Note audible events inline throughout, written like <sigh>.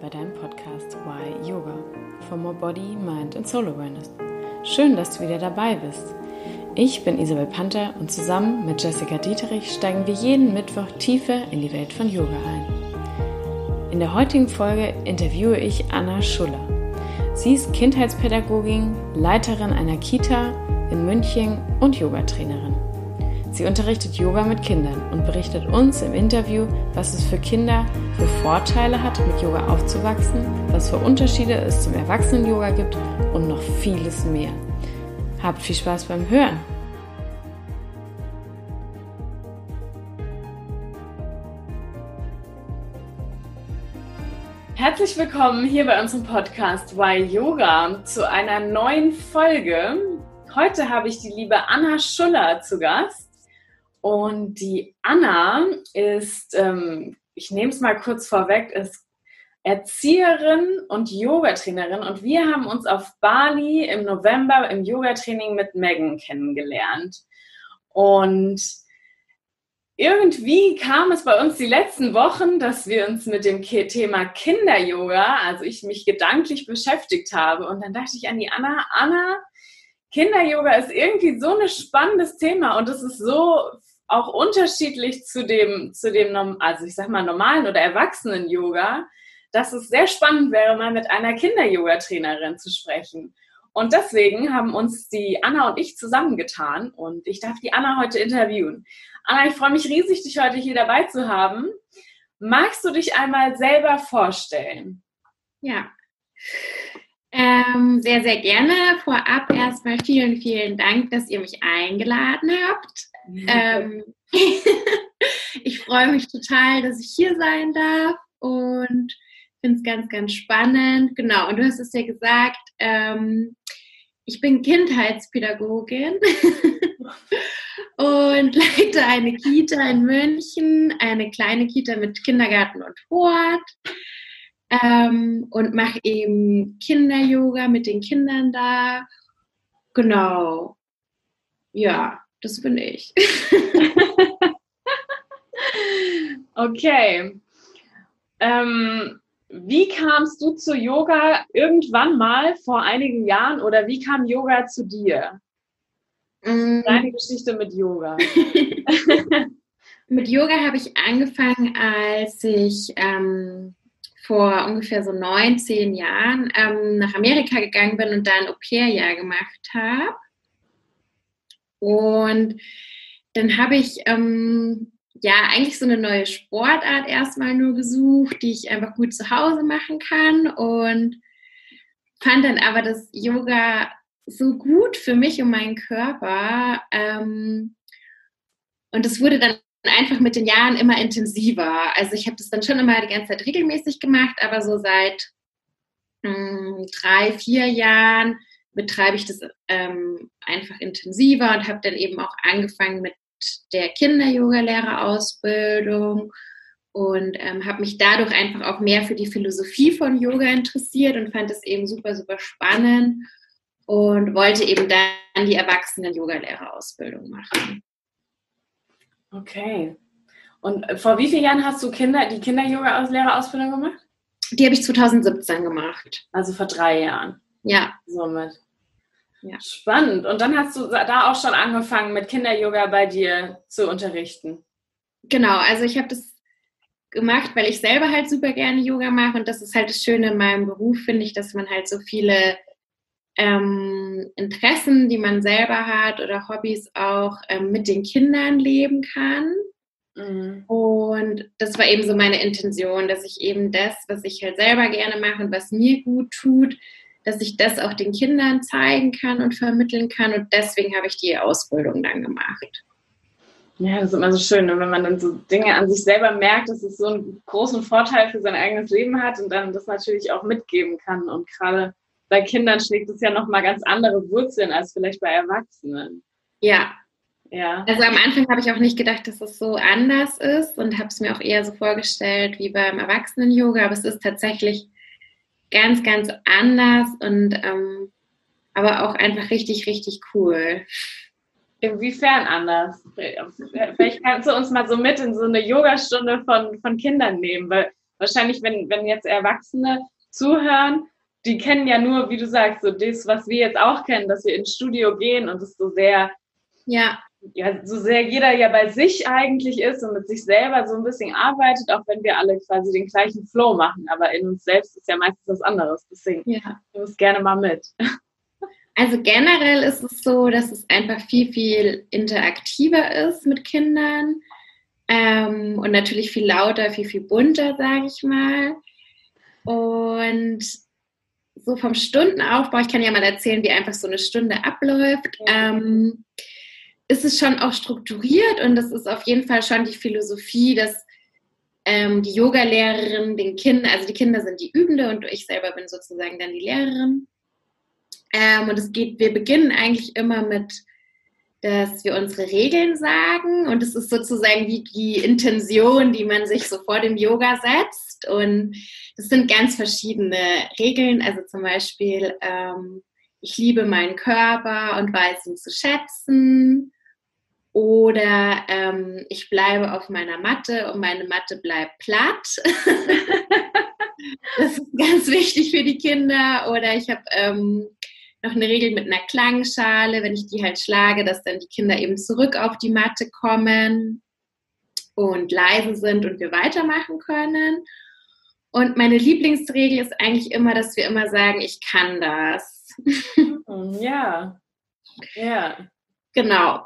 bei deinem Podcast Why Yoga for More Body, Mind and Soul Awareness. Schön, dass du wieder dabei bist. Ich bin Isabel Panther und zusammen mit Jessica Dieterich steigen wir jeden Mittwoch tiefer in die Welt von Yoga ein. In der heutigen Folge interviewe ich Anna Schuller. Sie ist Kindheitspädagogin, Leiterin einer Kita in München und Yogatrainerin. Sie unterrichtet Yoga mit Kindern und berichtet uns im Interview, was es für Kinder für Vorteile hat, mit Yoga aufzuwachsen, was für Unterschiede es zum Erwachsenen-Yoga gibt und noch vieles mehr. Habt viel Spaß beim Hören! Herzlich willkommen hier bei unserem Podcast Why Yoga zu einer neuen Folge. Heute habe ich die liebe Anna Schuller zu Gast. Und die Anna ist, ähm, ich nehme es mal kurz vorweg, ist Erzieherin und Yogatrainerin. Und wir haben uns auf Bali im November im Yogatraining mit Megan kennengelernt. Und irgendwie kam es bei uns die letzten Wochen, dass wir uns mit dem Thema Kinder-Yoga, also ich mich gedanklich beschäftigt habe. Und dann dachte ich an die Anna, Anna, Kinder-Yoga ist irgendwie so ein spannendes Thema und es ist so auch unterschiedlich zu dem, zu dem, also ich sag mal, normalen oder erwachsenen Yoga, dass es sehr spannend wäre, mal mit einer Kinder-Yoga-Trainerin zu sprechen. Und deswegen haben uns die Anna und ich zusammengetan und ich darf die Anna heute interviewen. Anna, ich freue mich riesig, dich heute hier dabei zu haben. Magst du dich einmal selber vorstellen? Ja. Ähm, sehr, sehr gerne. Vorab erstmal vielen, vielen Dank, dass ihr mich eingeladen habt. Ähm, <laughs> ich freue mich total, dass ich hier sein darf und finde es ganz, ganz spannend. Genau, und du hast es ja gesagt, ähm, ich bin Kindheitspädagogin <laughs> und leite eine Kita in München, eine kleine Kita mit Kindergarten und Hort. Ähm, und mache eben Kinder-Yoga mit den Kindern da. Genau. Ja, das bin ich. <laughs> okay. Ähm, wie kamst du zu Yoga irgendwann mal vor einigen Jahren oder wie kam Yoga zu dir? Mm. Deine Geschichte mit Yoga. <laughs> mit Yoga habe ich angefangen, als ich ähm, vor ungefähr so neun, zehn Jahren ähm, nach Amerika gegangen bin und da ein Au-pair-Jahr gemacht habe. Und dann habe ich ähm, ja eigentlich so eine neue Sportart erstmal nur gesucht, die ich einfach gut zu Hause machen kann und fand dann aber das Yoga so gut für mich und meinen Körper. Ähm, und es wurde dann einfach mit den Jahren immer intensiver. Also ich habe das dann schon immer die ganze Zeit regelmäßig gemacht, aber so seit mh, hm, drei, vier Jahren betreibe ich das ähm, einfach intensiver und habe dann eben auch angefangen mit der Kinder-Yoga-Lehrerausbildung und ähm, habe mich dadurch einfach auch mehr für die Philosophie von Yoga interessiert und fand es eben super, super spannend und wollte eben dann die Erwachsenen-Yoga-Lehrerausbildung machen. Okay. Und äh, vor wie vielen Jahren hast du Kinder, die Kinder-Yoga-Lehrerausbildung gemacht? Die habe ich 2017 gemacht. Also vor drei Jahren. Ja. Somit. Ja. Spannend. Und dann hast du da auch schon angefangen, mit Kinder-Yoga bei dir zu unterrichten. Genau, also ich habe das gemacht, weil ich selber halt super gerne Yoga mache und das ist halt das Schöne in meinem Beruf, finde ich, dass man halt so viele ähm, Interessen, die man selber hat oder Hobbys auch ähm, mit den Kindern leben kann. Mhm. Und das war eben so meine Intention, dass ich eben das, was ich halt selber gerne mache und was mir gut tut, dass ich das auch den Kindern zeigen kann und vermitteln kann. Und deswegen habe ich die Ausbildung dann gemacht. Ja, das ist immer so schön, ne? wenn man dann so Dinge an sich selber merkt, dass es so einen großen Vorteil für sein eigenes Leben hat und dann das natürlich auch mitgeben kann. Und gerade bei Kindern schlägt es ja nochmal ganz andere Wurzeln als vielleicht bei Erwachsenen. Ja. Ja. Also am Anfang habe ich auch nicht gedacht, dass es so anders ist und habe es mir auch eher so vorgestellt wie beim Erwachsenen-Yoga, aber es ist tatsächlich ganz, ganz anders und ähm, aber auch einfach richtig, richtig cool. Inwiefern anders? Vielleicht kannst du uns mal so mit in so eine Yogastunde von, von Kindern nehmen, weil wahrscheinlich, wenn, wenn jetzt Erwachsene zuhören, die kennen ja nur, wie du sagst, so das, was wir jetzt auch kennen, dass wir ins Studio gehen und es so sehr, ja, ja, so sehr jeder ja bei sich eigentlich ist und mit sich selber so ein bisschen arbeitet, auch wenn wir alle quasi den gleichen Flow machen. Aber in uns selbst ist ja meistens was anderes. Deswegen, ja. du musst gerne mal mit. <laughs> Also generell ist es so, dass es einfach viel, viel interaktiver ist mit Kindern ähm, und natürlich viel lauter, viel, viel bunter, sage ich mal. Und so vom Stundenaufbau, ich kann ja mal erzählen, wie einfach so eine Stunde abläuft, ähm, ist es schon auch strukturiert und das ist auf jeden Fall schon die Philosophie, dass ähm, die Yogalehrerin den Kindern, also die Kinder sind die Übende und ich selber bin sozusagen dann die Lehrerin. Ähm, und es geht, wir beginnen eigentlich immer mit, dass wir unsere Regeln sagen und es ist sozusagen wie die Intention, die man sich so vor dem Yoga setzt. Und das sind ganz verschiedene Regeln, also zum Beispiel, ähm, ich liebe meinen Körper und weiß ihn zu schätzen. Oder ähm, ich bleibe auf meiner Matte und meine Matte bleibt platt. <laughs> das ist ganz wichtig für die Kinder. Oder ich habe ähm, noch eine Regel mit einer Klangschale, wenn ich die halt schlage, dass dann die Kinder eben zurück auf die Matte kommen und leise sind und wir weitermachen können. Und meine Lieblingsregel ist eigentlich immer, dass wir immer sagen, ich kann das. Ja, ja. Genau.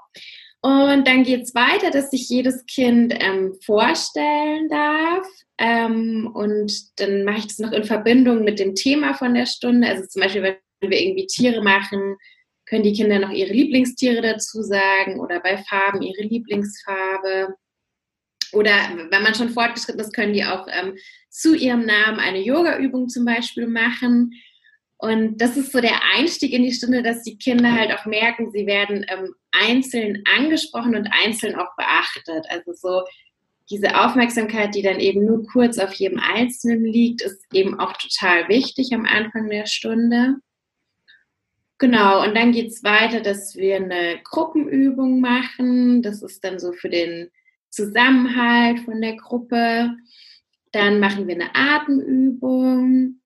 Und dann geht es weiter, dass sich jedes Kind ähm, vorstellen darf. Ähm, und dann mache ich das noch in Verbindung mit dem Thema von der Stunde. Also zum Beispiel, wenn wir irgendwie Tiere machen, können die Kinder noch ihre Lieblingstiere dazu sagen oder bei Farben ihre Lieblingsfarbe. Oder wenn man schon fortgeschritten ist, können die auch ähm, zu ihrem Namen eine Yoga-Übung zum Beispiel machen. Und das ist so der Einstieg in die Stunde, dass die Kinder halt auch merken, sie werden ähm, einzeln angesprochen und einzeln auch beachtet. Also so diese Aufmerksamkeit, die dann eben nur kurz auf jedem Einzelnen liegt, ist eben auch total wichtig am Anfang der Stunde. Genau, und dann geht es weiter, dass wir eine Gruppenübung machen. Das ist dann so für den Zusammenhalt von der Gruppe. Dann machen wir eine Atemübung.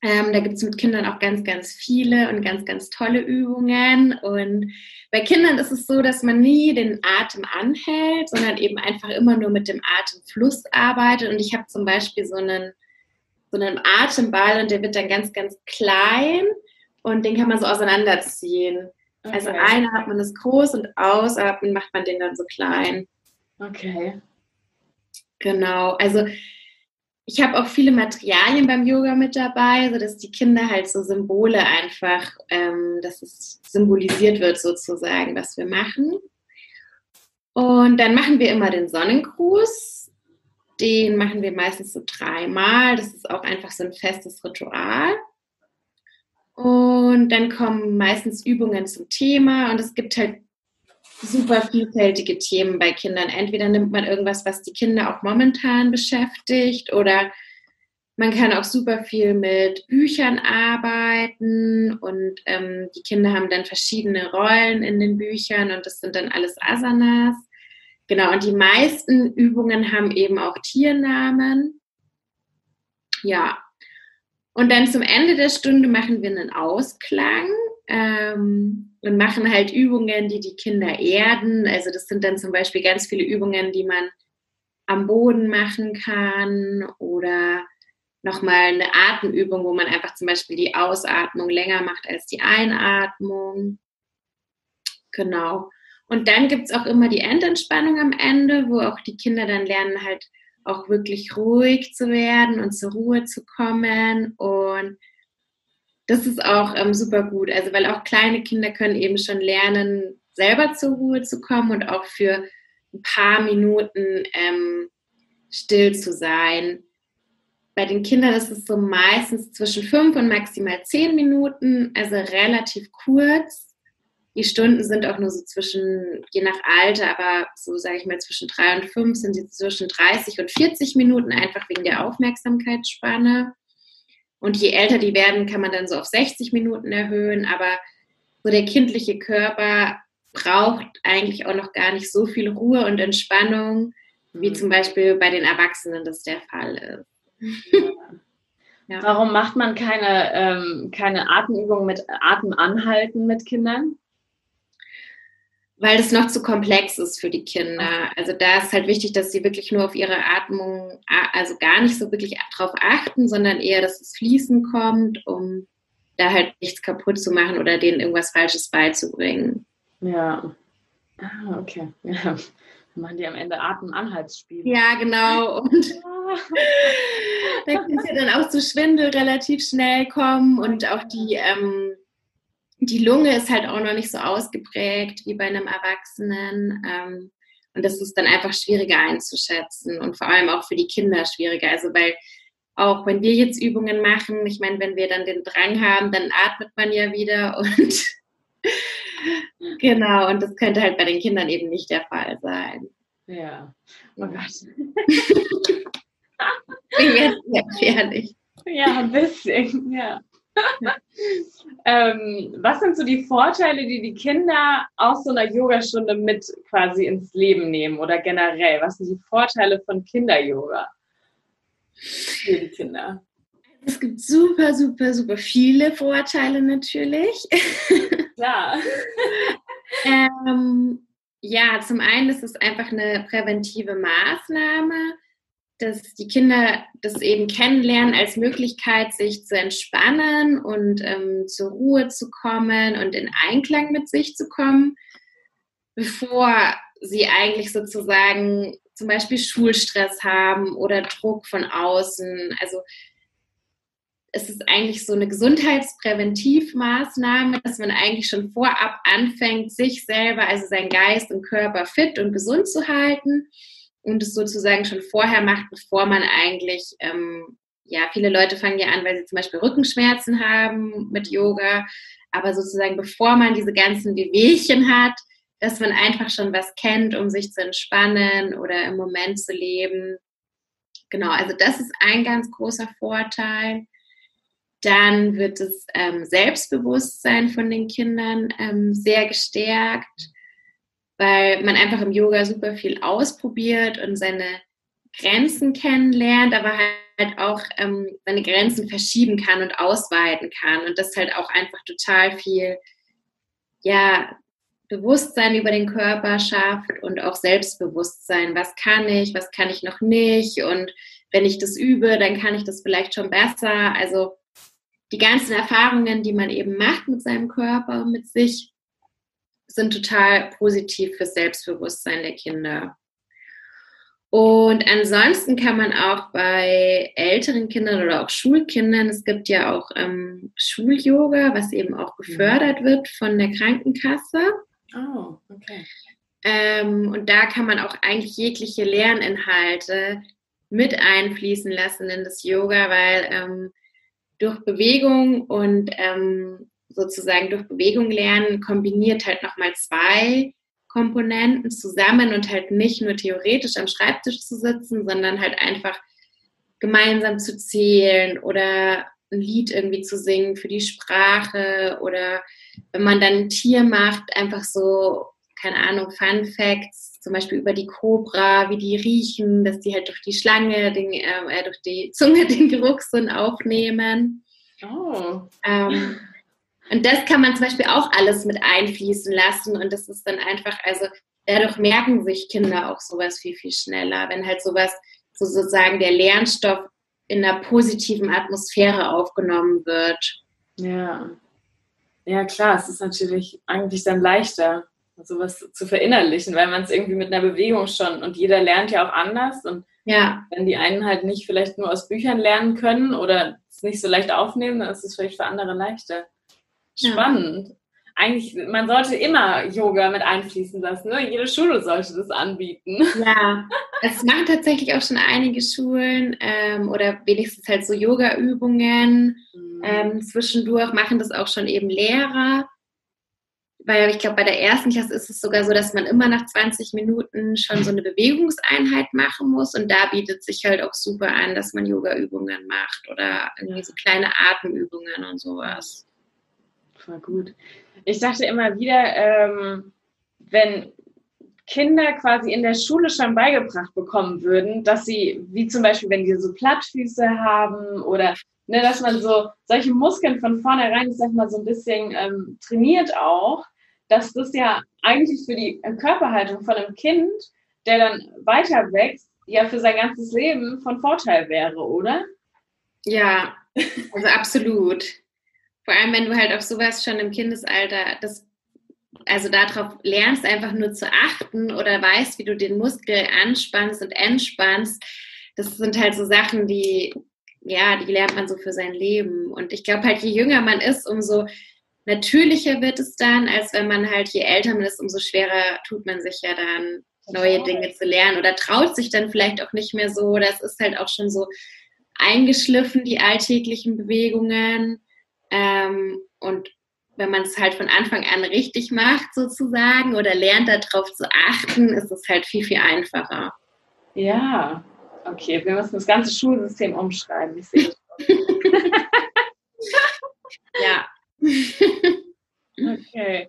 Ähm, da gibt es mit Kindern auch ganz, ganz viele und ganz, ganz tolle Übungen. Und bei Kindern ist es so, dass man nie den Atem anhält, sondern eben einfach immer nur mit dem Atemfluss arbeitet. Und ich habe zum Beispiel so einen, so einen Atemball und der wird dann ganz, ganz klein und den kann man so auseinanderziehen. Also okay. Also einatmen ist groß und ausatmen macht man den dann so klein. Okay. Genau. Also ich habe auch viele Materialien beim Yoga mit dabei, sodass die Kinder halt so Symbole einfach, ähm, dass es symbolisiert wird sozusagen, was wir machen. Und dann machen wir immer den Sonnengruß. Den machen wir meistens so dreimal. Das ist auch einfach so ein festes Ritual. Und dann kommen meistens Übungen zum Thema und es gibt halt super vielfältige Themen bei Kindern. Entweder nimmt man irgendwas, was die Kinder auch momentan beschäftigt, oder man kann auch super viel mit Büchern arbeiten und ähm, die Kinder haben dann verschiedene Rollen in den Büchern und das sind dann alles Asanas. Genau, und die meisten Übungen haben eben auch Tiernamen. Ja. Und dann zum Ende der Stunde machen wir einen Ausklang ähm, und machen halt Übungen, die die Kinder erden. Also das sind dann zum Beispiel ganz viele Übungen, die man am Boden machen kann oder nochmal eine Atemübung, wo man einfach zum Beispiel die Ausatmung länger macht als die Einatmung. Genau. Und dann gibt es auch immer die Endentspannung am Ende, wo auch die Kinder dann lernen, halt auch wirklich ruhig zu werden und zur Ruhe zu kommen und das ist auch ähm, super gut. Also, weil auch kleine Kinder können eben schon lernen, selber zur Ruhe zu kommen und auch für ein paar Minuten ähm, still zu sein. Bei den Kindern ist es so meistens zwischen fünf und maximal zehn Minuten, also relativ kurz. Die Stunden sind auch nur so zwischen, je nach Alter, aber so sage ich mal zwischen drei und fünf sind sie zwischen 30 und 40 Minuten, einfach wegen der Aufmerksamkeitsspanne. Und je älter die werden, kann man dann so auf 60 Minuten erhöhen. Aber so der kindliche Körper braucht eigentlich auch noch gar nicht so viel Ruhe und Entspannung, wie mhm. zum Beispiel bei den Erwachsenen das der Fall ist. Ja. Warum macht man keine, ähm, keine Atemübung mit Atemanhalten mit Kindern? Weil das noch zu komplex ist für die Kinder. Also da ist halt wichtig, dass sie wirklich nur auf ihre Atmung, also gar nicht so wirklich drauf achten, sondern eher, dass es fließen kommt, um da halt nichts kaputt zu machen oder denen irgendwas Falsches beizubringen. Ja. Ah, okay. <laughs> Ja. Dann machen die am Ende Atemanhaltsspiele. Ja, genau. Und <laughs> da kann es ja dann auch zu Schwindel relativ schnell kommen und auch die, ähm, die Lunge ist halt auch noch nicht so ausgeprägt wie bei einem Erwachsenen. Ähm, und das ist dann einfach schwieriger einzuschätzen und vor allem auch für die Kinder schwieriger. Also weil auch wenn wir jetzt Übungen machen, ich meine, wenn wir dann den Drang haben, dann atmet man ja wieder <laughs> und genau, und das könnte halt bei den Kindern eben nicht der Fall sein. Ja, oh Gott. <laughs> Ich werde sehr gefährlich. Ja, ein bisschen, ja. <laughs> ähm, was sind so die Vorteile, die die Kinder aus so einer Yogastunde mit quasi ins Leben nehmen oder generell? Was sind die Vorteile von Kinder-Yoga für die Kinder? Es gibt super, super, super viele Vorteile natürlich. <laughs> Ja. ähm, ja, zum einen ist es einfach eine präventive Maßnahme dass die Kinder das eben kennenlernen als Möglichkeit, sich zu entspannen und ähm, zur Ruhe zu kommen und in Einklang mit sich zu kommen, bevor sie eigentlich sozusagen zum Beispiel Schulstress haben oder Druck von außen. Also es ist eigentlich so eine Gesundheitspräventivmaßnahme, dass man eigentlich schon vorab anfängt, sich selber, also seinen Geist und Körper fit und gesund zu halten und es sozusagen schon vorher macht, bevor man eigentlich, ähm, ja, viele Leute fangen ja an, weil sie zum Beispiel Rückenschmerzen haben mit Yoga, aber sozusagen bevor man diese ganzen Wehwehchen hat, dass man einfach schon was kennt, um sich zu entspannen oder im Moment zu leben. Genau, also das ist ein ganz großer Vorteil. Dann wird das ähm, Selbstbewusstsein von den Kindern ähm, sehr gestärkt weil man einfach im Yoga super viel ausprobiert und seine Grenzen kennenlernt, aber halt auch ähm, seine Grenzen verschieben kann und ausweiten kann und das halt auch einfach total viel, ja, Bewusstsein über den Körper schafft und auch Selbstbewusstsein. Was kann ich, was kann ich noch nicht? Und wenn ich das übe, dann kann ich das vielleicht schon besser. Also die ganzen Erfahrungen, die man eben macht mit seinem Körper, mit sich, sind total positiv fürs Selbstbewusstsein der Kinder. Und ansonsten kann man auch bei älteren Kindern oder auch Schulkindern, es gibt ja auch ähm, Schulyoga, was eben auch gefördert wird von der Krankenkasse. Oh, okay. Ähm, und da kann man auch eigentlich jegliche Lerninhalte mit einfließen lassen in das Yoga, weil ähm, durch Bewegung und ähm, sozusagen durch Bewegung lernen kombiniert halt nochmal zwei Komponenten zusammen und halt nicht nur theoretisch am Schreibtisch zu sitzen, sondern halt einfach gemeinsam zu zählen oder ein Lied irgendwie zu singen für die Sprache oder wenn man dann ein Tier macht, einfach so, keine Ahnung, Fun Facts, zum Beispiel über die Cobra, wie die riechen, dass die halt durch die Schlange, den, äh, durch die Zunge <laughs> den Geruchssinn aufnehmen. Oh. Ähm, und das kann man zum Beispiel auch alles mit einfließen lassen. Und das ist dann einfach, also dadurch merken sich Kinder auch sowas viel, viel schneller, wenn halt sowas, so sozusagen der Lernstoff in einer positiven Atmosphäre aufgenommen wird. Ja. Ja, klar, es ist natürlich eigentlich dann leichter, sowas zu verinnerlichen, weil man es irgendwie mit einer Bewegung schon und jeder lernt ja auch anders und ja. wenn die einen halt nicht vielleicht nur aus Büchern lernen können oder es nicht so leicht aufnehmen, dann ist es vielleicht für andere leichter. Spannend. Ja. Eigentlich, man sollte immer Yoga mit einfließen lassen. Ne? Jede Schule sollte das anbieten. <laughs> Ja, es machen tatsächlich auch schon einige Schulen ähm, oder wenigstens halt so Yoga-Übungen. Mhm. Ähm, zwischendurch machen das auch schon eben Lehrer. Weil ich glaube, bei der ersten Klasse ist es sogar so, dass man immer nach 20 Minuten schon so eine Bewegungseinheit machen muss. Und da bietet sich halt auch super an, dass man Yoga-Übungen macht oder irgendwie so kleine Atemübungen und sowas voll gut. Ich dachte immer wieder, ähm, wenn Kinder quasi in der Schule schon beigebracht bekommen würden, dass sie, wie zum Beispiel, wenn die so Plattfüße haben oder ne, dass man so solche Muskeln von vornherein, ich sag mal, so ein bisschen ähm, trainiert auch, dass das ja eigentlich für die Körperhaltung von einem Kind, der dann weiter wächst, ja für sein ganzes Leben von Vorteil wäre, oder? Ja, also absolut. Vor allem, wenn du halt auf sowas schon im Kindesalter, das, also darauf lernst, einfach nur zu achten oder weißt, wie du den Muskel anspannst und entspannst. Das sind halt so Sachen, die, ja, die lernt man so für sein Leben. Und ich glaube halt, je jünger man ist, umso natürlicher wird es dann, als wenn man halt, je älter man ist, umso schwerer tut man sich ja dann, neue Dinge zu lernen oder traut sich dann vielleicht auch nicht mehr so. Das ist halt auch schon so eingeschliffen, die alltäglichen Bewegungen. Ähm, und wenn man es halt von Anfang an richtig macht, sozusagen, oder lernt darauf zu achten, ist es halt viel, viel einfacher. Ja, okay, wir müssen das ganze Schulsystem umschreiben. Ich sehe das <laughs> ja. okay.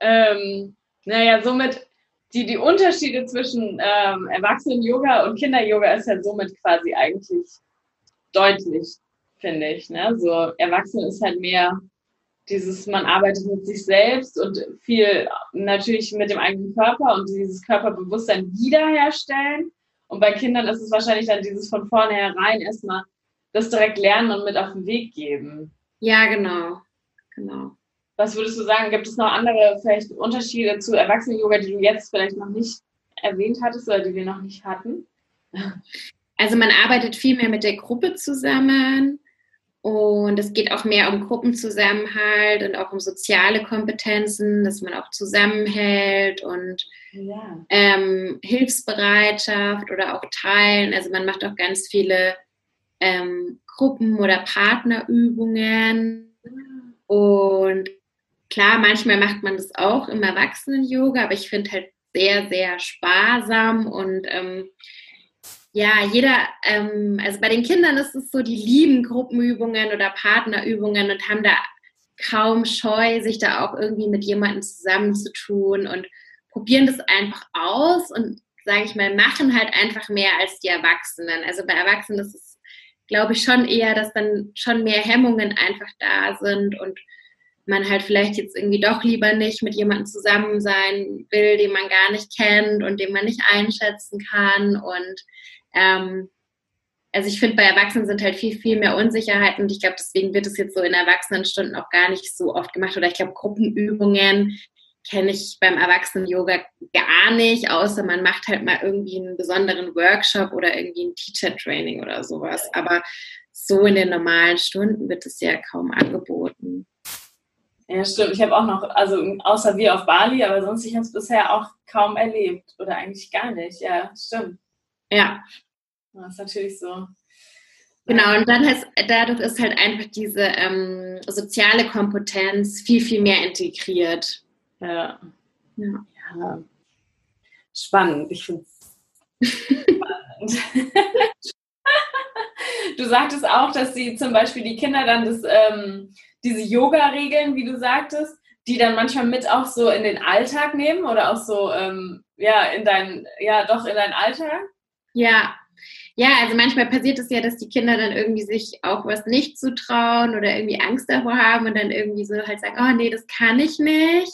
Ähm, naja, somit die, die Unterschiede zwischen ähm, Erwachsenen-Yoga und Kinder-Yoga ist ja somit quasi eigentlich deutlich, finde ich. Ne? So Erwachsene ist halt mehr dieses, man arbeitet mit sich selbst und viel natürlich mit dem eigenen Körper und dieses Körperbewusstsein wiederherstellen. Und bei Kindern ist es wahrscheinlich dann dieses von vornherein erstmal das direkt lernen und mit auf den Weg geben. Ja, genau. Genau. Was würdest du sagen? Gibt es noch andere vielleicht Unterschiede zu Erwachsenen-Yoga, die du jetzt vielleicht noch nicht erwähnt hattest oder die wir noch nicht hatten? Also man arbeitet viel mehr mit der Gruppe zusammen und es geht auch mehr um Gruppenzusammenhalt und auch um soziale Kompetenzen, dass man auch zusammenhält und ja. ähm, Hilfsbereitschaft oder auch Teilen. Also man macht auch ganz viele ähm, Gruppen- oder Partnerübungen. Und klar, manchmal macht man das auch im Erwachsenen-Yoga, aber ich finde halt sehr, sehr sparsam und ähm, ja, jeder, ähm, also bei den Kindern ist es so, die lieben Gruppenübungen oder Partnerübungen und haben da kaum Scheu, sich da auch irgendwie mit jemandem zusammenzutun und probieren das einfach aus und, sage ich mal, machen halt einfach mehr als die Erwachsenen. Also bei Erwachsenen ist es, glaube ich, schon eher, dass dann schon mehr Hemmungen einfach da sind und man halt vielleicht jetzt irgendwie doch lieber nicht mit jemandem zusammen sein will, den man gar nicht kennt und den man nicht einschätzen kann und ähm, also ich finde, bei Erwachsenen sind halt viel, viel mehr Unsicherheiten und ich glaube, deswegen wird es jetzt so in Erwachsenenstunden auch gar nicht so oft gemacht. Oder ich glaube, Gruppenübungen kenne ich beim Erwachsenen-Yoga gar nicht, außer man macht halt mal irgendwie einen besonderen Workshop oder irgendwie ein Teacher-Training oder sowas. Aber so in den normalen Stunden wird es ja kaum angeboten. Ja, stimmt. Ich habe auch noch, also außer wir auf Bali, aber sonst ich habe es bisher auch kaum erlebt oder eigentlich gar nicht. Ja, stimmt. Ja. Das ist natürlich so. Genau, und dann heißt, dadurch ist halt einfach diese ähm, soziale Kompetenz viel, viel mehr integriert. Ja. ja. ja. Spannend, ich finde es spannend. <laughs> du sagtest auch, dass sie zum Beispiel die Kinder dann das, ähm, diese Yoga-Regeln, wie du sagtest, die dann manchmal mit auch so in den Alltag nehmen oder auch so, ähm, ja, in dein, ja, doch in deinen Alltag? Ja, ja, also manchmal passiert es ja, dass die Kinder dann irgendwie sich auch was nicht zutrauen oder irgendwie Angst davor haben und dann irgendwie so halt sagen, oh nee, das kann ich nicht.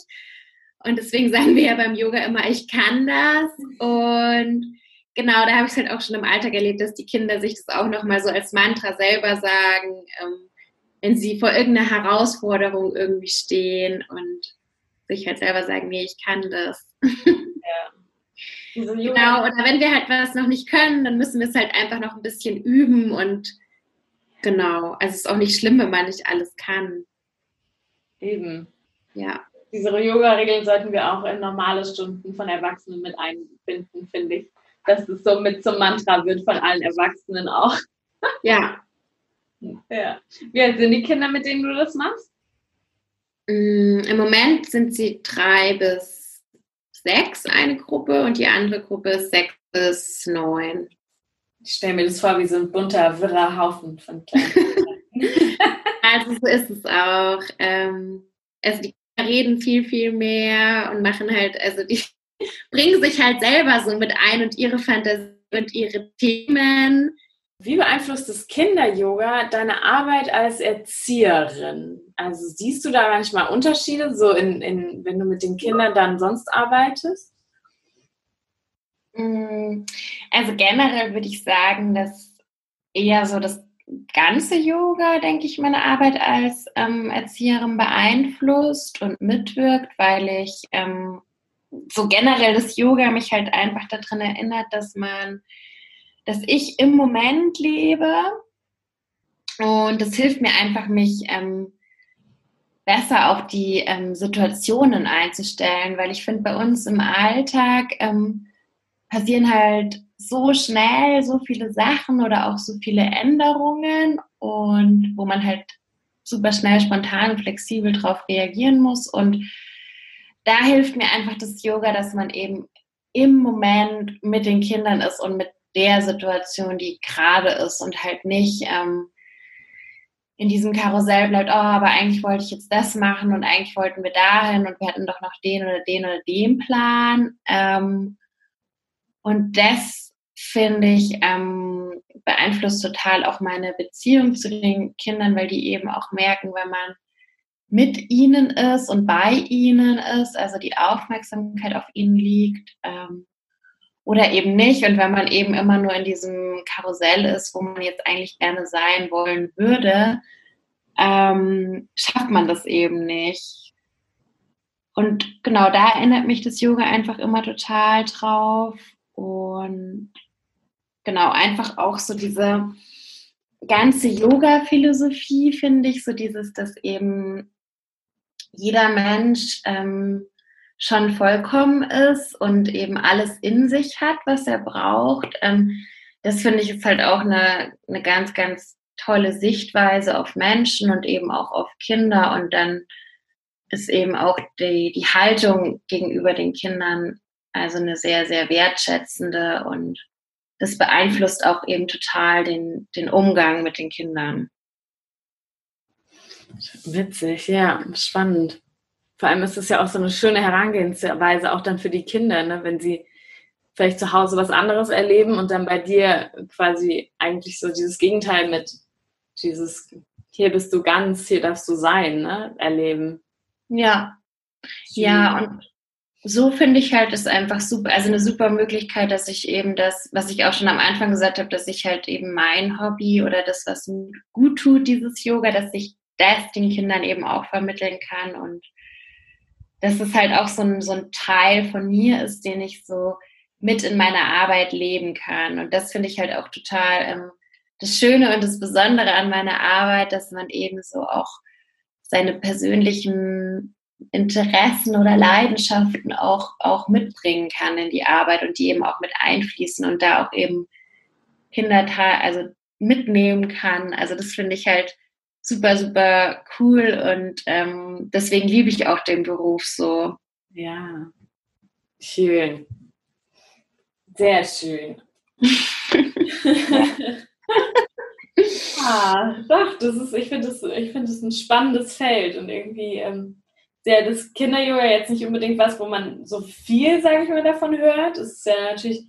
Und deswegen <laughs> sagen wir ja beim Yoga immer, ich kann das. Und genau, da habe ich es halt auch schon im Alltag erlebt, dass die Kinder sich das auch nochmal so als Mantra selber sagen, ähm, wenn sie vor irgendeiner Herausforderung irgendwie stehen und sich halt selber sagen, nee, ich kann das. <laughs> Genau, oder wenn wir halt was noch nicht können, dann müssen wir es halt einfach noch ein bisschen üben und genau. Also es ist auch nicht schlimm, wenn man nicht alles kann. Eben. Ja. Diese Yoga-Regeln sollten wir auch in normale Stunden von Erwachsenen mit einbinden, finde ich. Dass es so mit zum Mantra wird von allen Erwachsenen auch. Ja. <laughs> ja. Wie alt sind die Kinder, mit denen du das machst? Mm, Im Moment sind sie drei bis sechs eine Gruppe und die andere Gruppe ist sechs bis neun. Ich stelle mir das vor wie so ein bunter, wirrer Haufen von kleinen. <laughs> also so ist es auch. Ähm, also die reden viel, viel mehr und machen halt, also die <laughs> bringen sich halt selber so mit ein und ihre Fantasie und ihre Themen. Wie beeinflusst das Kinder-Yoga deine Arbeit als Erzieherin? Also siehst du da manchmal Unterschiede, so in, in, wenn du mit den Kindern dann sonst arbeitest? Mm, also generell würde ich sagen, dass eher so das ganze Yoga, denke ich, meine Arbeit als ähm, Erzieherin beeinflusst und mitwirkt, weil ich ähm, so generell das Yoga mich halt einfach daran erinnert, dass man, dass ich im Moment lebe und das hilft mir einfach, mich ähm, besser auf die ähm, Situationen einzustellen, weil ich finde, bei uns im Alltag ähm, passieren halt so schnell so viele Sachen oder auch so viele Änderungen und wo man halt super schnell, spontan, flexibel drauf reagieren muss. Und da hilft mir einfach das Yoga, dass man eben im Moment mit den Kindern ist und mit der Situation, die gerade ist und halt nicht ähm, in diesem Karussell bleibt, oh, aber eigentlich wollte ich jetzt das machen und eigentlich wollten wir dahin und wir hatten doch noch den oder den oder den Plan. Ähm, und das finde ich, ähm, beeinflusst total auch meine Beziehung zu den Kindern, weil die eben auch merken, wenn man mit ihnen ist und bei ihnen ist, also die Aufmerksamkeit auf ihnen liegt ähm, oder eben nicht. Und wenn man eben immer nur in diesem Karussell ist, wo man jetzt eigentlich gerne sein wollen würde, ähm, schafft man das eben nicht. Und genau da erinnert mich das Yoga einfach immer total drauf. Und genau, einfach auch so diese ganze Yoga-Philosophie, finde ich, so dieses, dass eben jeder Mensch ähm, schon vollkommen ist und eben alles in sich hat, was er braucht. Ähm, das finde ich ist halt auch eine, eine ganz, ganz tolle Sichtweise auf Menschen und eben auch auf Kinder. Und dann ist eben auch die, die Haltung gegenüber den Kindern also eine sehr, sehr wertschätzende und das beeinflusst auch eben total den, den Umgang mit den Kindern. Witzig, ja, spannend. Vor allem ist es ja auch so eine schöne Herangehensweise auch dann für die Kinder, ne? wenn sie vielleicht zu Hause was anderes erleben und dann bei dir quasi eigentlich so dieses Gegenteil mit dieses hier bist du ganz, hier darfst du sein, ne? erleben. Ja. Ja, und so finde ich halt, ist einfach super, also eine super Möglichkeit, dass ich eben das, was ich auch schon am Anfang gesagt habe, dass ich halt eben mein Hobby oder das, was mir gut tut, dieses Yoga, dass ich das den Kindern eben auch vermitteln kann und dass es halt auch so ein, so ein Teil von mir ist, den ich so mit in meiner Arbeit leben kann. Und das finde ich halt auch total ähm, das Schöne und das Besondere an meiner Arbeit, dass man eben so auch seine persönlichen Interessen oder Leidenschaften auch, auch mitbringen kann in die Arbeit und die eben auch mit einfließen und da auch eben Kinder also mitnehmen kann. Also das finde ich halt super, super cool und ähm, deswegen liebe ich auch den Beruf so. Ja, schön. Sehr schön. <laughs> ah, doch, das ist, ich finde das, ich finde das ein spannendes Feld und irgendwie ähm, sehr das Kinder-Yoga jetzt nicht unbedingt was, wo man so viel, sage ich mal, davon hört. Es ist ja natürlich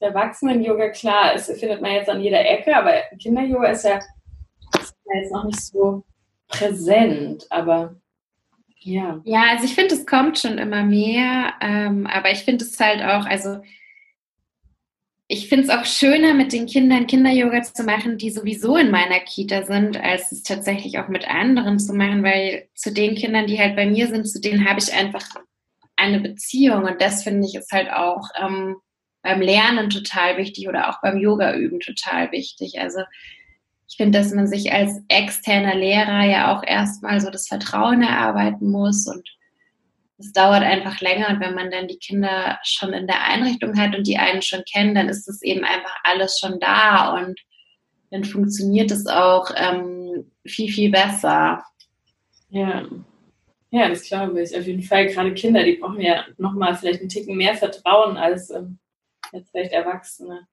Erwachsenen-Yoga, klar, es findet man jetzt an jeder Ecke, aber Kinder-Yoga ja, ist ja jetzt noch nicht so präsent, aber ja. Ja, also ich finde, es kommt schon immer mehr, ähm, aber ich finde es halt auch, also ich finde es auch schöner, mit den Kindern Kinder-Yoga zu machen, die sowieso in meiner Kita sind, als es tatsächlich auch mit anderen zu machen, weil zu den Kindern, die halt bei mir sind, zu denen habe ich einfach eine Beziehung und das finde ich ist halt auch ähm, beim Lernen total wichtig oder auch beim Yoga üben total wichtig. Also ich finde, dass man sich als externer Lehrer ja auch erstmal so das Vertrauen erarbeiten muss und es dauert einfach länger und wenn man dann die Kinder schon in der Einrichtung hat und die einen schon kennen, dann ist es eben einfach alles schon da und dann funktioniert es auch ähm, viel, viel besser. Ja. Ja, das glaube ich. Auf jeden Fall, gerade Kinder, die brauchen ja nochmal vielleicht einen Ticken mehr Vertrauen als ähm, jetzt vielleicht Erwachsene.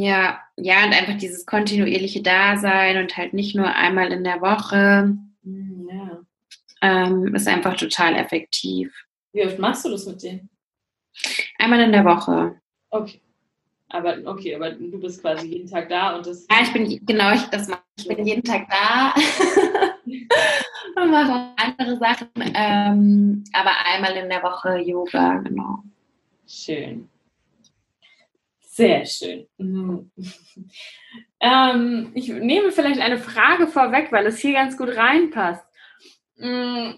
Ja, ja, und einfach dieses kontinuierliche Dasein und halt nicht nur einmal in der Woche. Hm, ja. Ähm, ist einfach total effektiv. Wie oft machst du das mit denen? Einmal in der Woche. Okay. Aber okay, aber du bist quasi jeden Tag da und das. Ja, ich bin genau, ich, das mache ich bin jeden Tag da <laughs> und mache auch andere Sachen. Ähm, aber einmal in der Woche Yoga, genau. Schön. Sehr schön. Mhm. <laughs> ähm, ich nehme vielleicht eine Frage vorweg, weil es hier ganz gut reinpasst. Mm,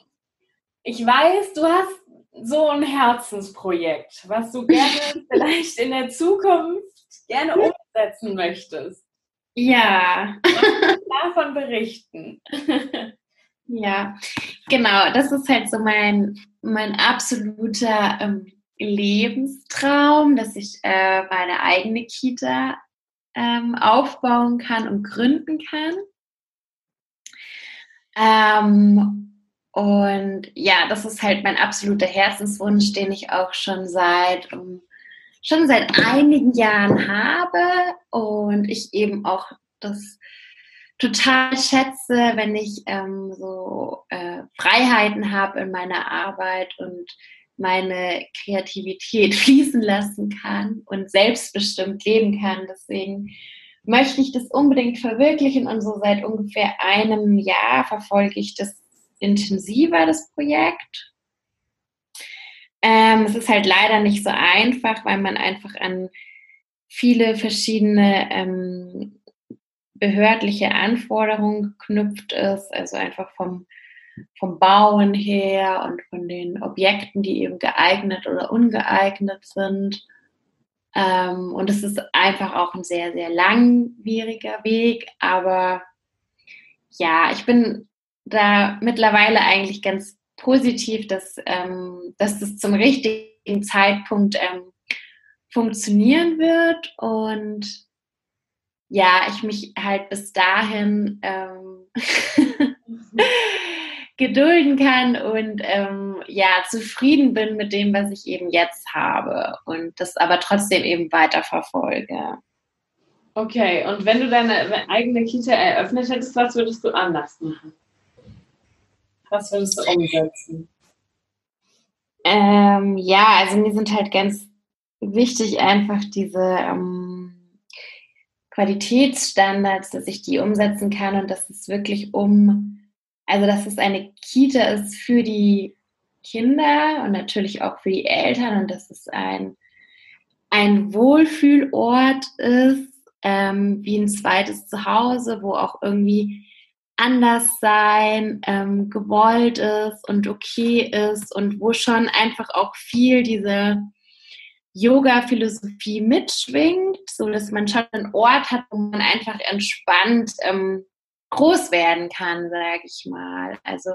ich weiß, du hast so ein Herzensprojekt, was du gerne <laughs> vielleicht in der Zukunft gerne umsetzen möchtest. Ja. <laughs> davon berichten. ja, genau. Das ist halt so mein, mein absoluter ähm, Lebenstraum, dass ich äh, meine eigene Kita ähm, aufbauen kann und gründen kann. Ähm, und ja, das ist halt mein absoluter Herzenswunsch, den ich auch schon seit um, schon seit einigen Jahren habe und ich eben auch das total schätze, wenn ich ähm, so äh, Freiheiten habe in meiner Arbeit und meine Kreativität <laughs> fließen lassen kann und selbstbestimmt leben kann. Deswegen möchte ich das unbedingt verwirklichen und so seit ungefähr einem Jahr verfolge ich das intensiver, das Projekt. Ähm, es ist halt leider nicht so einfach, weil man einfach an viele verschiedene ähm, behördliche Anforderungen geknüpft ist, also einfach vom, vom Bauen her und von den Objekten, die eben geeignet oder ungeeignet sind. Ähm, und es ist einfach auch ein sehr, sehr langwieriger Weg, aber ja, ich bin da mittlerweile eigentlich ganz positiv, dass, ähm, dass das zum richtigen Zeitpunkt ähm, funktionieren wird und ja, ich mich halt bis dahin ähm, <laughs> gedulden kann und ähm, ja, zufrieden bin mit dem, was ich eben jetzt habe und das aber trotzdem eben weiter verfolge. Okay, und wenn du deine eigene Kita eröffnet hättest, was würdest du anders machen? Was würdest du umsetzen? Ähm, ja, also mir sind halt ganz wichtig einfach diese ähm, Qualitätsstandards, dass ich die umsetzen kann und dass es wirklich um, also dass es eine Kita ist für die Kinder und natürlich auch für die Eltern und dass es ein, ein Wohlfühlort ist, ähm, wie ein zweites Zuhause, wo auch irgendwie anders sein ähm, gewollt ist und okay ist und wo schon einfach auch viel diese Yoga-Philosophie mitschwingt, so dass man schon einen Ort hat, wo man einfach entspannt ähm, groß werden kann, sage ich mal. Also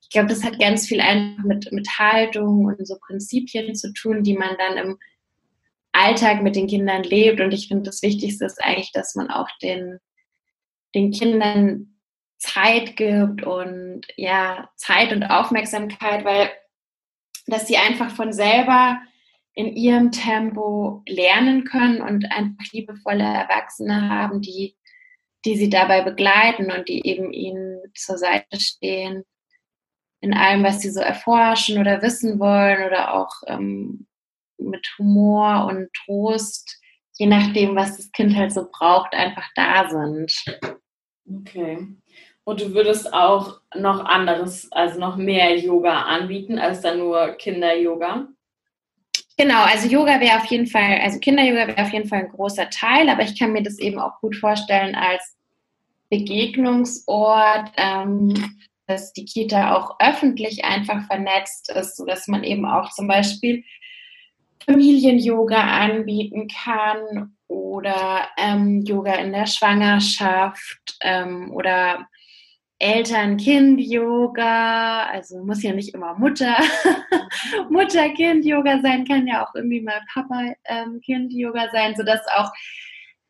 ich glaube, das hat ganz viel einfach mit, mit Haltung und so Prinzipien zu tun, die man dann im Alltag mit den Kindern lebt. Und ich finde, das Wichtigste ist eigentlich, dass man auch den, den Kindern Zeit gibt und ja, Zeit und Aufmerksamkeit, weil dass sie einfach von selber in ihrem Tempo lernen können und einfach liebevolle Erwachsene haben, die, die sie dabei begleiten und die eben ihnen zur Seite stehen in allem, was sie so erforschen oder wissen wollen oder auch ähm, mit Humor und Trost, je nachdem, was das Kind halt so braucht, einfach da sind. Okay. Und du würdest auch noch anderes, also noch mehr Yoga anbieten als dann nur Kinder-Yoga? Genau, also Yoga wäre auf jeden Fall, also Kinder-Yoga wäre auf jeden Fall ein großer Teil, aber ich kann mir das eben auch gut vorstellen als Begegnungsort, ähm, dass die Kita auch öffentlich einfach vernetzt ist, sodass man eben auch zum Beispiel Familien-Yoga anbieten kann oder ähm, Yoga in der Schwangerschaft ähm, oder Eltern-Kind-Yoga, also muss ja nicht immer Mutter, <laughs> Mutter-Kind-Yoga sein, kann ja auch irgendwie mal Papa-Kind-Yoga sein, sodass auch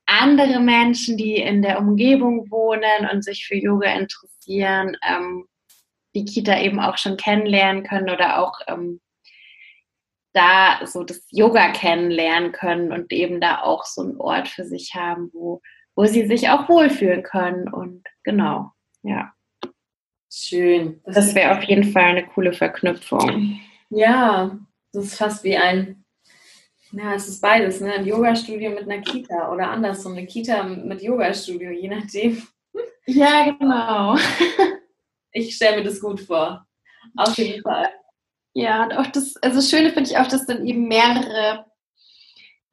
andere Menschen, die in der Umgebung wohnen und sich für Yoga interessieren, ähm, die Kita eben auch schon kennenlernen können oder auch ähm, da so das Yoga kennenlernen können und eben da auch so einen Ort für sich haben, wo, wo sie sich auch wohlfühlen können. Und genau, ja. Schön. Das, das wäre auf jeden Fall eine coole Verknüpfung. Ja, das ist fast wie ein Ja, es ist beides, ne? Ein Yoga-Studio mit einer Kita oder andersrum, eine Kita mit Yoga-Studio, je nachdem. Ja, genau. Ich stelle mir das gut vor. Auf jeden Fall. Ja, und auch das, also das Schöne finde ich auch, dass dann eben mehrere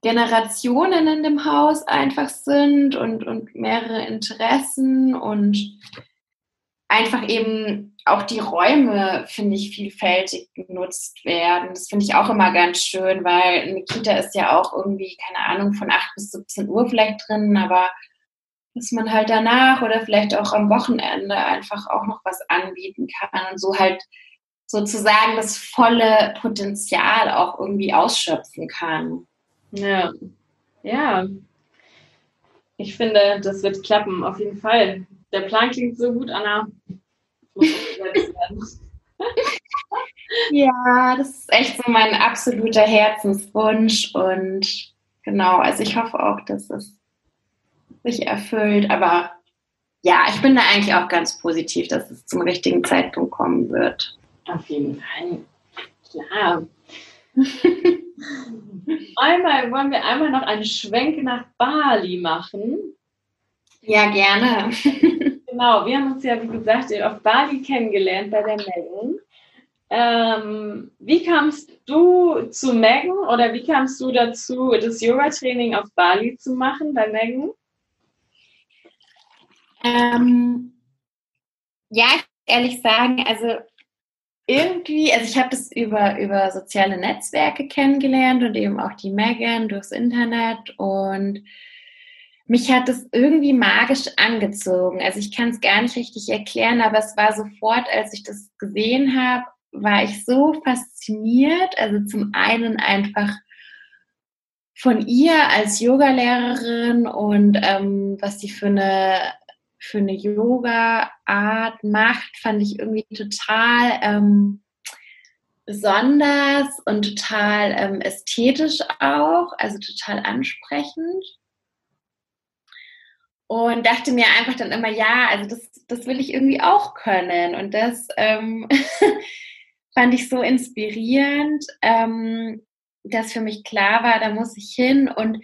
Generationen in dem Haus einfach sind und, und mehrere Interessen und einfach eben auch die Räume, finde ich, vielfältig genutzt werden. Das finde ich auch immer ganz schön, weil eine Kita ist ja auch irgendwie, keine Ahnung, von 8 bis 17 Uhr vielleicht drin, aber dass man halt danach oder vielleicht auch am Wochenende einfach auch noch was anbieten kann und so halt sozusagen das volle Potenzial auch irgendwie ausschöpfen kann. Ja, ja. Ich finde, das wird klappen, auf jeden Fall. Der Plan klingt so gut, Anna. <laughs> ja, das ist echt so mein absoluter Herzenswunsch und genau, also ich hoffe auch, dass es sich erfüllt, aber ja, ich bin da eigentlich auch ganz positiv, dass es zum richtigen Zeitpunkt kommen wird. Auf jeden Fall. Klar. <laughs> einmal wollen wir einmal noch einen Schwenk nach Bali machen. Ja, gerne. <laughs> genau, wir haben uns ja, wie gesagt, auf Bali kennengelernt bei der Megan. Ähm, wie kamst du zu Megan oder wie kamst du dazu, das Yoga-Training auf Bali zu machen bei Megan? Ähm, ja, ehrlich sagen, also irgendwie, also ich habe das über, über soziale Netzwerke kennengelernt und eben auch die Megan durchs Internet und mich hat es irgendwie magisch angezogen. Also ich kann es gar nicht richtig erklären, aber es war sofort, als ich das gesehen habe, war ich so fasziniert. Also zum einen einfach von ihr als Yogalehrerin und ähm, was sie für eine für eine Yoga-Art macht, fand ich irgendwie total ähm, besonders und total ähm, ästhetisch auch, also total ansprechend. Und dachte mir einfach dann immer, ja, also das, das will ich irgendwie auch können. Und das ähm, <laughs> fand ich so inspirierend, ähm, dass für mich klar war, da muss ich hin. Und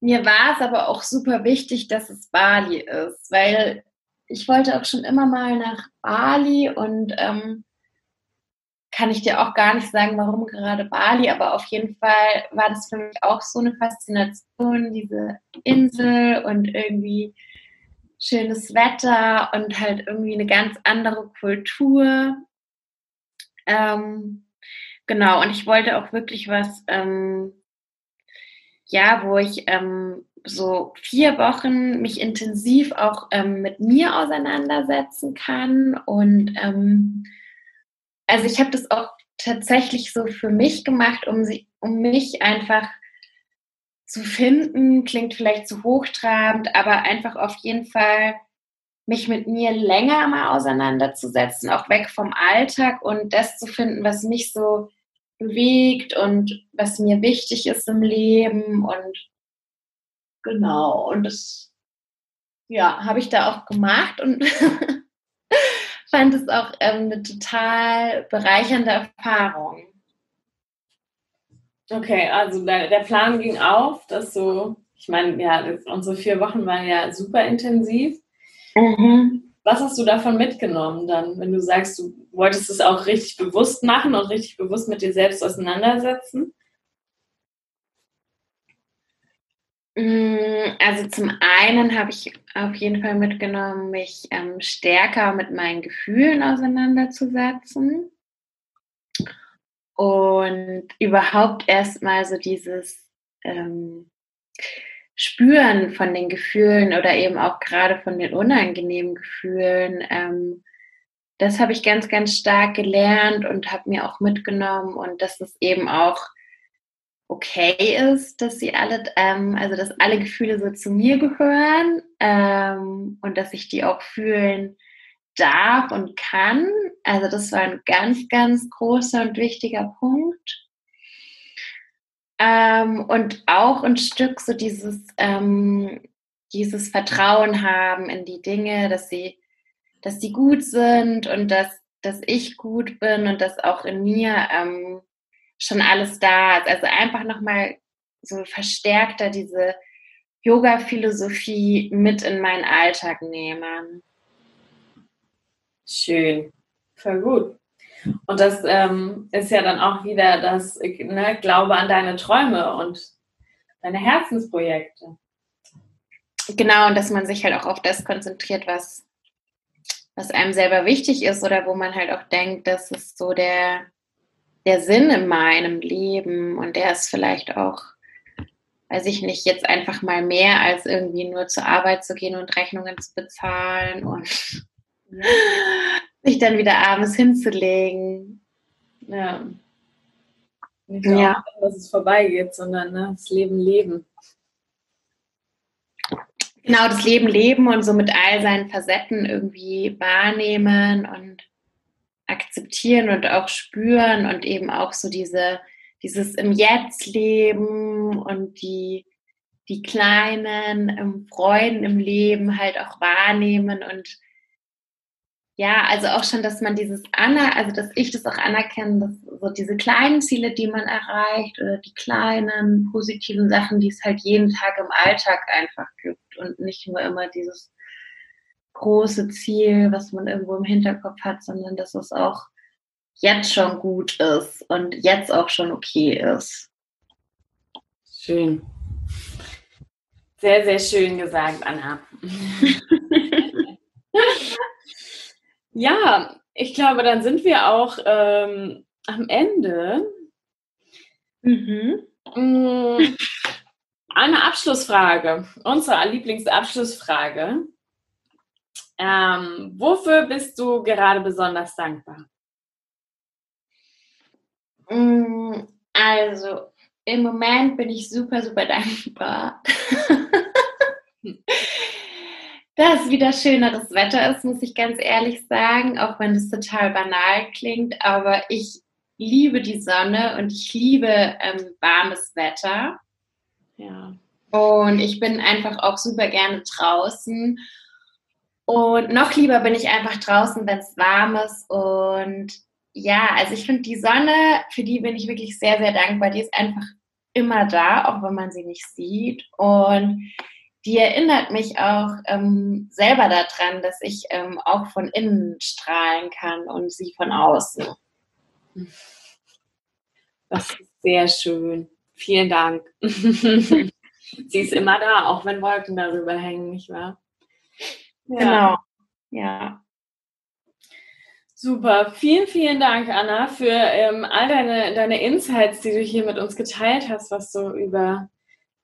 mir war es aber auch super wichtig, dass es Bali ist, weil ich wollte auch schon immer mal nach Bali und ähm, kann ich dir auch gar nicht sagen, warum gerade Bali, aber auf jeden Fall war das für mich auch so eine Faszination, diese Insel und irgendwie schönes Wetter und halt irgendwie eine ganz andere Kultur. Ähm, genau, und ich wollte auch wirklich was ähm, ja, wo ich ähm, so vier Wochen mich intensiv auch ähm, mit mir auseinandersetzen kann. Und ähm, also ich habe das auch tatsächlich so für mich gemacht, um, sie, um mich einfach zu finden, klingt vielleicht zu hochtrabend, aber einfach auf jeden Fall mich mit mir länger mal auseinanderzusetzen, auch weg vom Alltag und das zu finden, was mich so bewegt und was mir wichtig ist im Leben und genau und das ja habe ich da auch gemacht und <laughs> fand es auch ähm, eine total bereichernde Erfahrung. Okay, also der, der Plan ging auf, dass so, ich meine, ja, unsere vier Wochen waren ja super intensiv. Mhm. Was hast du davon mitgenommen dann, wenn du sagst, du wolltest es auch richtig bewusst machen und richtig bewusst mit dir selbst auseinandersetzen? Also zum einen habe ich auf jeden Fall mitgenommen, mich ähm, stärker mit meinen Gefühlen auseinanderzusetzen. Und überhaupt erstmal so dieses ähm, Spüren von den Gefühlen oder eben auch gerade von den unangenehmen Gefühlen, ähm, das habe ich ganz, ganz stark gelernt und habe mir auch mitgenommen. Und dass es eben auch okay ist, dass sie alle, ähm, also dass alle Gefühle so zu mir gehören ähm, und dass ich die auch fühlen darf und kann. Also das war ein ganz, ganz großer und wichtiger Punkt. Ähm, und auch ein Stück so dieses, ähm, dieses Vertrauen haben in die Dinge, dass sie, dass sie gut sind und dass, dass ich gut bin und dass auch in mir ähm, schon alles da ist. Also einfach nochmal so verstärkter diese Yoga-Philosophie mit in meinen Alltag nehmen. Schön, voll gut. Und das ähm, ist ja dann auch wieder das ne, Glaube an deine Träume und deine Herzensprojekte. Genau, und dass man sich halt auch auf das konzentriert, was, was einem selber wichtig ist oder wo man halt auch denkt, das ist so der, der Sinn in meinem Leben und der ist vielleicht auch, weiß ich nicht, jetzt einfach mal mehr als irgendwie nur zur Arbeit zu gehen und Rechnungen zu bezahlen und sich dann wieder abends hinzulegen. Ja. Nicht ja. Auch, dass es vorbeigeht, sondern ne, das Leben leben. Genau, das Leben leben und so mit all seinen Facetten irgendwie wahrnehmen und akzeptieren und auch spüren und eben auch so diese, dieses im Jetzt leben und die, die kleinen Freuden im Leben halt auch wahrnehmen und ja, also auch schon, dass man dieses Anna, also dass ich das auch anerkenne, dass so diese kleinen Ziele, die man erreicht oder die kleinen positiven Sachen, die es halt jeden Tag im Alltag einfach gibt und nicht nur immer dieses große Ziel, was man irgendwo im Hinterkopf hat, sondern dass es auch jetzt schon gut ist und jetzt auch schon okay ist. Schön. Sehr, sehr schön gesagt, Anna. <laughs> Ja, ich glaube, dann sind wir auch ähm, am Ende. Mhm. Mm, eine Abschlussfrage, unsere Lieblingsabschlussfrage. Ähm, wofür bist du gerade besonders dankbar? Mm, also, im Moment bin ich super, super dankbar. <laughs> dass wieder schöneres Wetter ist, muss ich ganz ehrlich sagen, auch wenn es total banal klingt. Aber ich liebe die Sonne und ich liebe ähm, warmes Wetter. Ja. Und ich bin einfach auch super gerne draußen. Und noch lieber bin ich einfach draußen, wenn es warm ist. Und ja, also ich finde die Sonne, für die bin ich wirklich sehr, sehr dankbar. Die ist einfach immer da, auch wenn man sie nicht sieht. Und die erinnert mich auch ähm, selber daran, dass ich ähm, auch von innen strahlen kann und sie von außen. Das ist sehr schön. Vielen Dank. <laughs> sie ist immer da, auch wenn Wolken darüber hängen, nicht wahr? Ja. Genau. Ja. Super, vielen, vielen Dank, Anna, für ähm, all deine, deine Insights, die du hier mit uns geteilt hast, was so über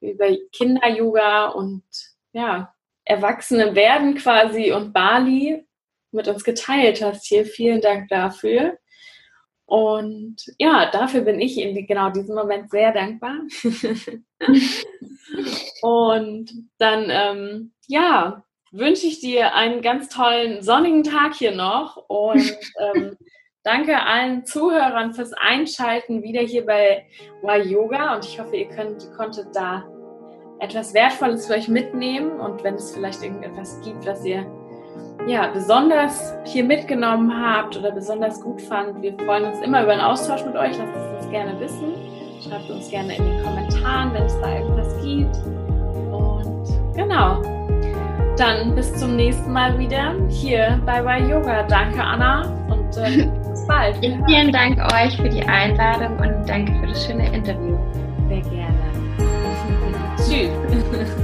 über Kinder-Yoga und ja, Erwachsene werden quasi und Bali mit uns geteilt hast hier. Vielen Dank dafür. Und ja, dafür bin ich in genau diesem Moment sehr dankbar. <laughs> und dann, ähm, ja, wünsche ich dir einen ganz tollen sonnigen Tag hier noch und <laughs> ähm, danke allen Zuhörern fürs Einschalten wieder hier bei Y Yoga und ich hoffe, ihr könnt, konntet da etwas Wertvolles für euch mitnehmen und wenn es vielleicht irgendetwas gibt, was ihr ja, besonders hier mitgenommen habt oder besonders gut fand, wir freuen uns immer über einen Austausch mit euch. Lasst es uns gerne wissen. Schreibt uns gerne in den Kommentaren, wenn es da irgendwas gibt. Und genau, dann bis zum nächsten Mal wieder hier bei By Yoga. Danke, Anna, und äh, <laughs> bis bald. Vielen Dank euch für die Einladung und danke für das schöne Interview. Sehr gerne. <laughs> Tschüss. <laughs>